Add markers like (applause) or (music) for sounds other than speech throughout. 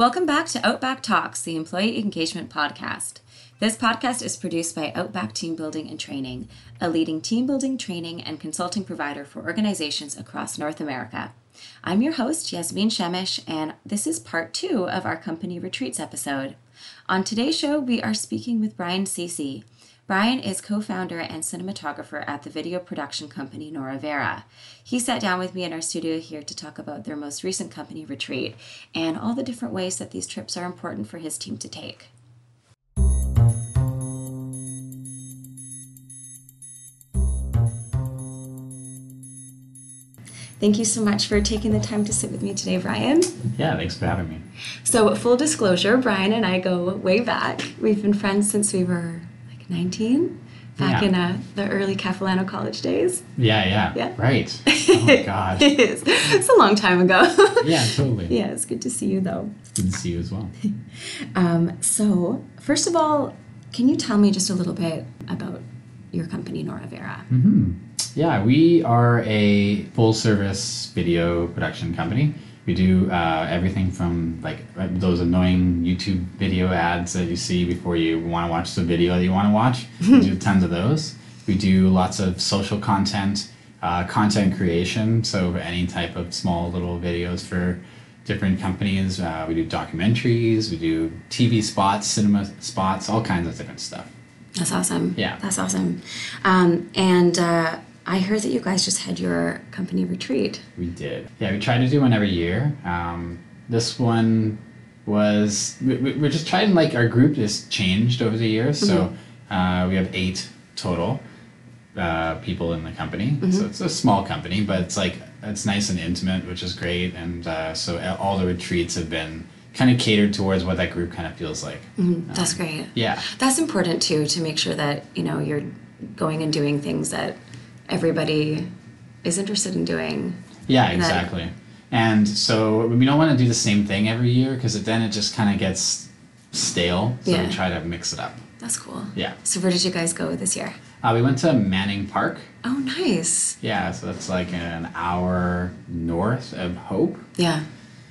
Welcome back to Outback Talks, the employee engagement podcast. This podcast is produced by Outback Team Building and Training, a leading team building training and consulting provider for organizations across North America. I'm your host, Yasmin Shemish, and this is part two of our company retreats episode. On today's show, we are speaking with Brian Ceci. Brian is co founder and cinematographer at the video production company Nora Vera. He sat down with me in our studio here to talk about their most recent company retreat and all the different ways that these trips are important for his team to take. Thank you so much for taking the time to sit with me today, Brian. Yeah, thanks for having me. So, full disclosure, Brian and I go way back. We've been friends since we were 19, back Yeah. in uh, the early Capilano College days. Yeah, yeah. Yeah. Right. (laughs) Oh my god. it is. It's a long time ago. Yeah, totally. (laughs) yeah, it's good to see you though. Good to see you as well. (laughs) Um, so, first of all, can you tell me just a little bit about your company, Nora Vera? hmm Yeah, we are a full service video production company. We do uh, everything from like those annoying YouTube video ads that you see before you want to watch the video that you want to watch. (laughs) we do tons of those. We do lots of social content, uh, content creation. So any type of small little videos for different companies. Uh, we do documentaries. We do TV spots, cinema spots, all kinds of different stuff. That's awesome. Yeah. That's awesome. Um, and uh, I heard that you guys just had your company retreat. We did. Yeah, we try to do one every year. Um, this one was we, we- we're just trying like our group has changed over the years. So uh, we have eight total uh, people in the company. So it's a small company, but it's like it's nice and intimate, which is great. And uh, so all the retreats have been kind of catered towards what that group kind of feels like. That's great. Yeah. That's important too to make sure that you know you're going and doing things that everybody is interested in doing. Yeah, And that- exactly. And so we don't want to do the same thing every year because then it just kind of gets stale. So Yeah. we try to mix it up. That's cool. Yeah. So where did you guys go this year? Uh, we went to Manning Park. Oh, nice. Yeah, so that's like an hour north of Hope. Yeah.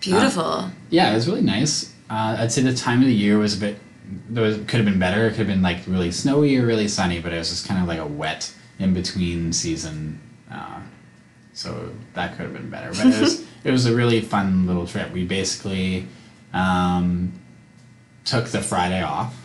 Beautiful. Yeah, it was really nice. Uh, I'd say the time of the year was a bit. There was could have been better. It could have been like really snowy or really sunny, but it was just kind of like a wet in between season. Uh, so that could have been better. But it was (laughs) it was a really fun little trip. We basically um, took the Friday off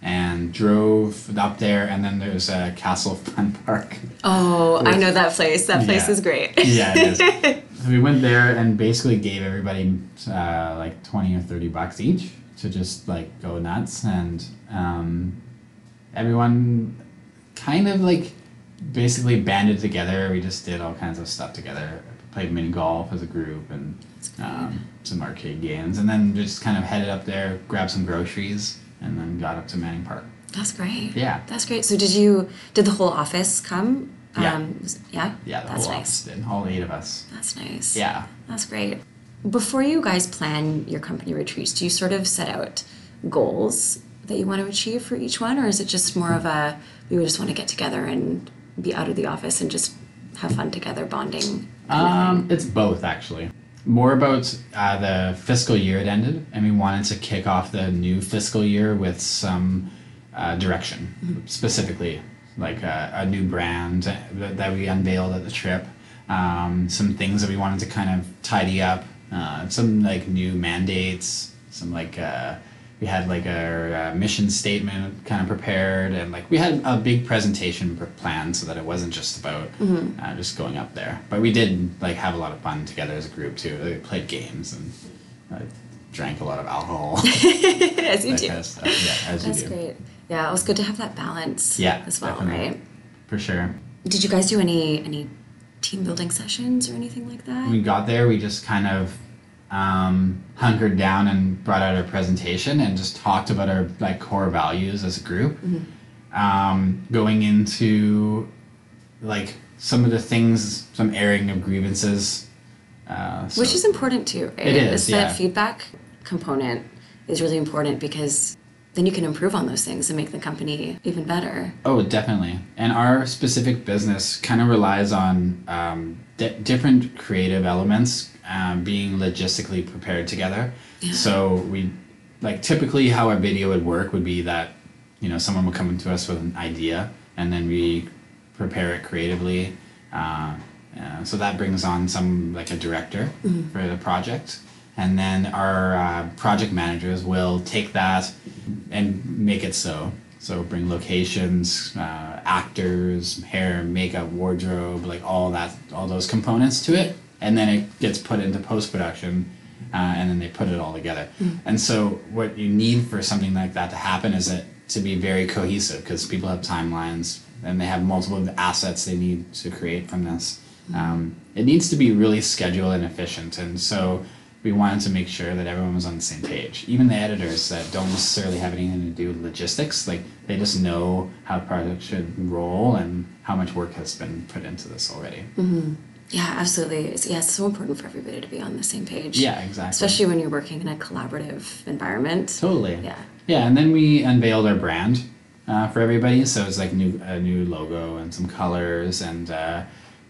and drove up there, and then there's a Castle (laughs) Fun Park. oh, I know that place. That place Yeah. is great. Yeah, it is. So (laughs) we went there and basically gave everybody uh, like 20 or 30 bucks each to just like go nuts. And um, everyone kind of like basically banded together. We just did all kinds of stuff together. Played mini golf as a group and um, some arcade games. And then just kind of headed up there, grabbed some groceries, and then got up to Manning Park. That's great. Yeah. That's great. So did you? Did the whole office come? Yeah. Um, yeah. Yeah, the That's whole nice. office did. All eight of us. That's nice. Yeah. That's great. Before you guys plan your company retreats, do you sort of set out goals that you want to achieve for each one, or is it just more of a we just want to get together and be out of the office and just have fun together, bonding? Um, it's both actually. More about uh, the fiscal year it ended, and we wanted to kick off the new fiscal year with some uh, direction, specifically like a, a new brand that, that we unveiled at the trip, um, some things that we wanted to kind of tidy up, uh, some like new mandates, some like uh, we had like our uh, mission statement kind of prepared, and like we had a big presentation pr- planned so that it wasn't just about uh, just going up there. But we did like have a lot of fun together as a group too. We played games and uh, drank a lot of alcohol. (laughs) As you do. kind of. Yeah, as That's you do. great. Yeah, it was good to have that balance. Yeah, as well, definitely. right? For sure. Did you guys do any any team building sessions or anything like that? When we got there, we just kind of um, hunkered down and brought out our presentation and just talked about our like core values as a group. Um, going into like some of the things, some airing of grievances. Uh, so- Which is important too, right? It is, yeah. that feedback component is really important because then you can improve on those things and make the company even better. Oh, definitely. And our specific business kind of relies on um, di- different creative elements um, being logistically prepared together. Yeah. So we like typically how a video would work would be that you know someone would come to us with an idea and then we prepare it creatively. Uh, uh, so that brings on some like a director for the project. And then our uh, project managers will take that and make it so. So bring locations, uh, actors, hair, makeup, wardrobe, like all that, all those components to it, and then it gets put into post production, uh, and then they put it all together. And so what you need for something like that to happen is it to be very cohesive because people have timelines and they have multiple assets they need to create from this. Um, it needs to be really scheduled and efficient, and so we wanted to make sure that everyone was on the same page. Even the editors that don't necessarily have anything to do with logistics, like they just know how the project should roll and how much work has been put into this already. Yeah, absolutely. It's, yeah, it's so important for everybody to be on the same page. Yeah, exactly. Especially when you're working in a collaborative environment. Totally. Yeah. Yeah, and then we unveiled our brand uh, for everybody. So it's like new a new logo and some colors, and uh,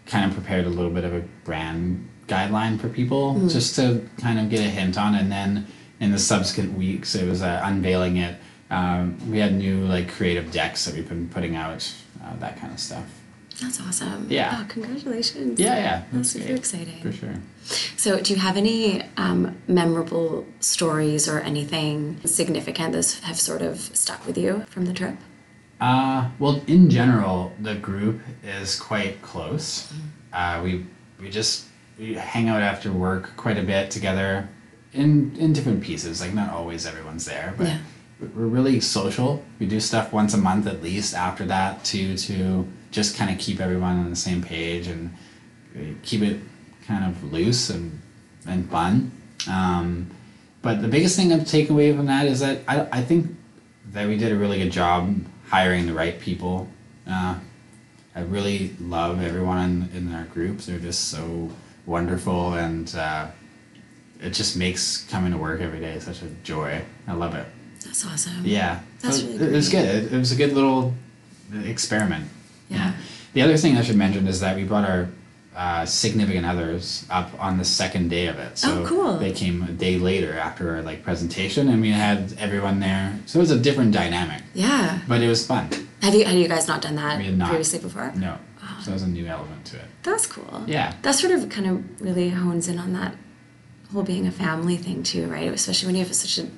kind of prepared a little bit of a brand guideline for people just to kind of get a hint on. And then in the subsequent weeks, it was uh, unveiling it. Um, we had new like creative decks that we've been putting out, uh, that kind of stuff. That's awesome. Yeah. Oh, congratulations. Yeah, yeah, That's super exciting. For sure. So, do you have any um, memorable stories or anything significant that have sort of stuck with you from the trip? Uh, well, in general, the group is quite close. Uh, we we just we hang out after work quite a bit together, in in different pieces. Like not always everyone's there, but Yeah. we're really social. We do stuff once a month at least. After that, to to just kind of keep everyone on the same page and uh, keep it kind of loose and and fun. Um, but the biggest thing I've taken away from that is that I, I think that we did a really good job hiring the right people. Uh, I really love everyone in, in our group. They're just so wonderful, and uh, it just makes coming to work every day such a joy. I love it. That's awesome. Yeah, That's so really it was good. It, it was a good little experiment. Yeah. The other thing I should mention is that we brought our uh, significant others up on the second day of it. So Oh, cool. They came a day later after our like presentation, and we had everyone there. So it was a different dynamic, Yeah. but it was fun. Have you have you guys not done that We had not. previously before? No, so that was a new element to it. That's cool. Yeah. That sort of kind of really hones in on that whole being a family thing too, right? Especially when you have such a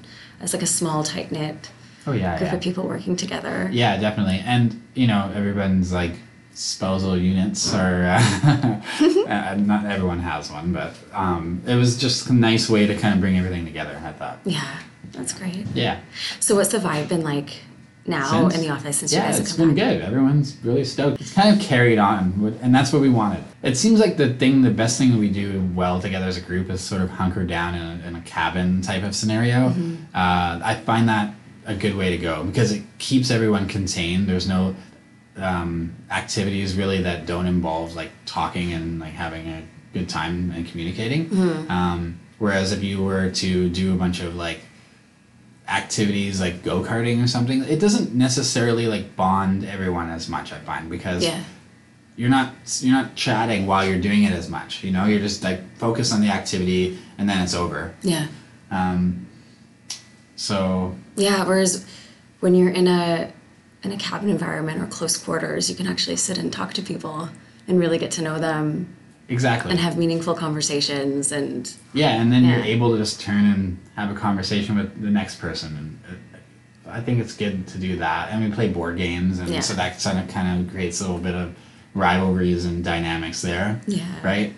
as like a small tight knit Oh yeah, group yeah. of people working together. Yeah, definitely. And you know, everyone's like spousal units are uh, (laughs) (laughs) uh, not everyone has one, but um, it was just a nice way to kind of bring everything together. I thought. Yeah, that's great. Yeah. So what's the vibe been like now Since- in the office since yeah, you guys have it's been back? good. Everyone's really stoked. It's kind of carried on, with- and that's what we wanted. It seems like the thing, the best thing that we do well together as a group is sort of hunker down in a, in a cabin type of scenario. Mm-hmm. Uh, I find that a good way to go because it keeps everyone contained. There's no um, activities really that don't involve like talking and like having a good time and communicating. Mm-hmm. Um, whereas if you were to do a bunch of like activities like go karting or something, it doesn't necessarily like bond everyone as much. I find because Yeah. you're not you're not chatting while you're doing it as much. You know, you're just like focused on the activity and then it's over. Yeah. Um, so Yeah, whereas when you're in a in a cabin environment or close quarters, you can actually sit and talk to people and really get to know them exactly. and have meaningful conversations and Yeah, and then Yeah. you're able to just turn and have a conversation with the next person, and uh, I think it's good to do that. And we play board games, and Yeah. so that kind of kind of creates a little bit of rivalries and dynamics there. Yeah. Right.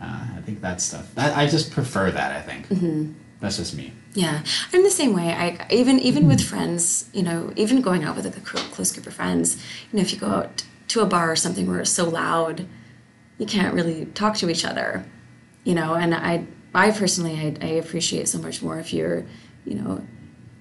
Uh, I think that stuff. That, I just prefer that. I think. Mm-hmm. That's just me. Yeah, I'm the same way. I even even with friends, you know, even going out with like a close group of friends, you know, if you go out to a bar or something where it's so loud, you can't really talk to each other, you know. And I, I personally, I, I appreciate so much more if you're, you know,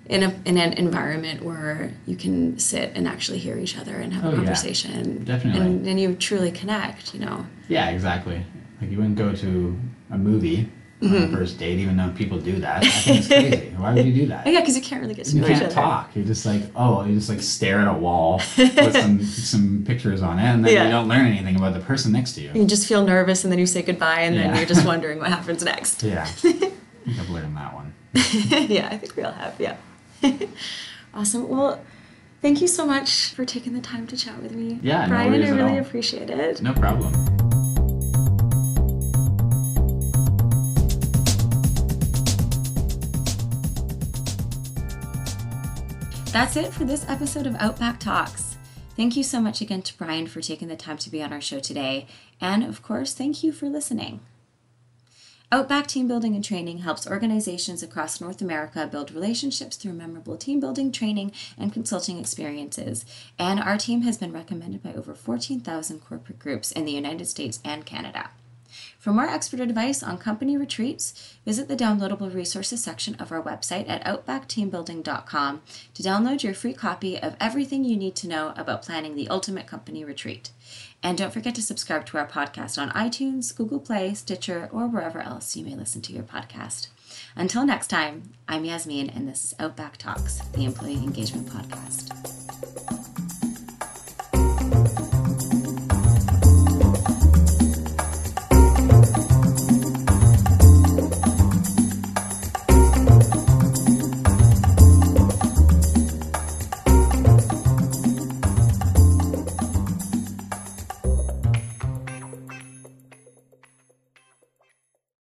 in a in an environment where you can sit and actually hear each other and have Oh, a yeah. conversation, Definitely. and, and you truly connect, you know. Yeah, exactly. Like you wouldn't go to a movie on a mm-hmm. first date, even though people do that. I think it's crazy. (laughs) Why would you do that? Yeah, because you can't really get to You know each can't talk. You're just like, oh, you just like stare at a wall (laughs) with some some pictures on it, and then Yeah. you don't learn anything about the person next to you. You just feel nervous, and then you say goodbye, and then you're just (laughs) wondering what happens next. Yeah, I think I've learned that one. yeah, I think we all have. Yeah. awesome. Well, thank you so much for taking the time to chat with me. Yeah, no Brian, worries I really appreciate it. No problem. That's it for this episode of Outback Talks. Thank you so much again to Brian for taking the time to be on our show today. And of course, thank you for listening. Outback Team Building and Training helps organizations across North America build relationships through memorable team building, training, and consulting experiences. And our team has been recommended by over 14,000 corporate groups in the United States and Canada. For more expert advice on company retreats, visit the downloadable resources section of our website at outbackteambuilding.com to download your free copy of everything you need to know about planning the ultimate company retreat. And don't forget to subscribe to our podcast on iTunes, Google Play, Stitcher, or wherever else you may listen to your podcast. Until next time, I'm Yasmin, and this is Outback Talks, the Employee Engagement Podcast.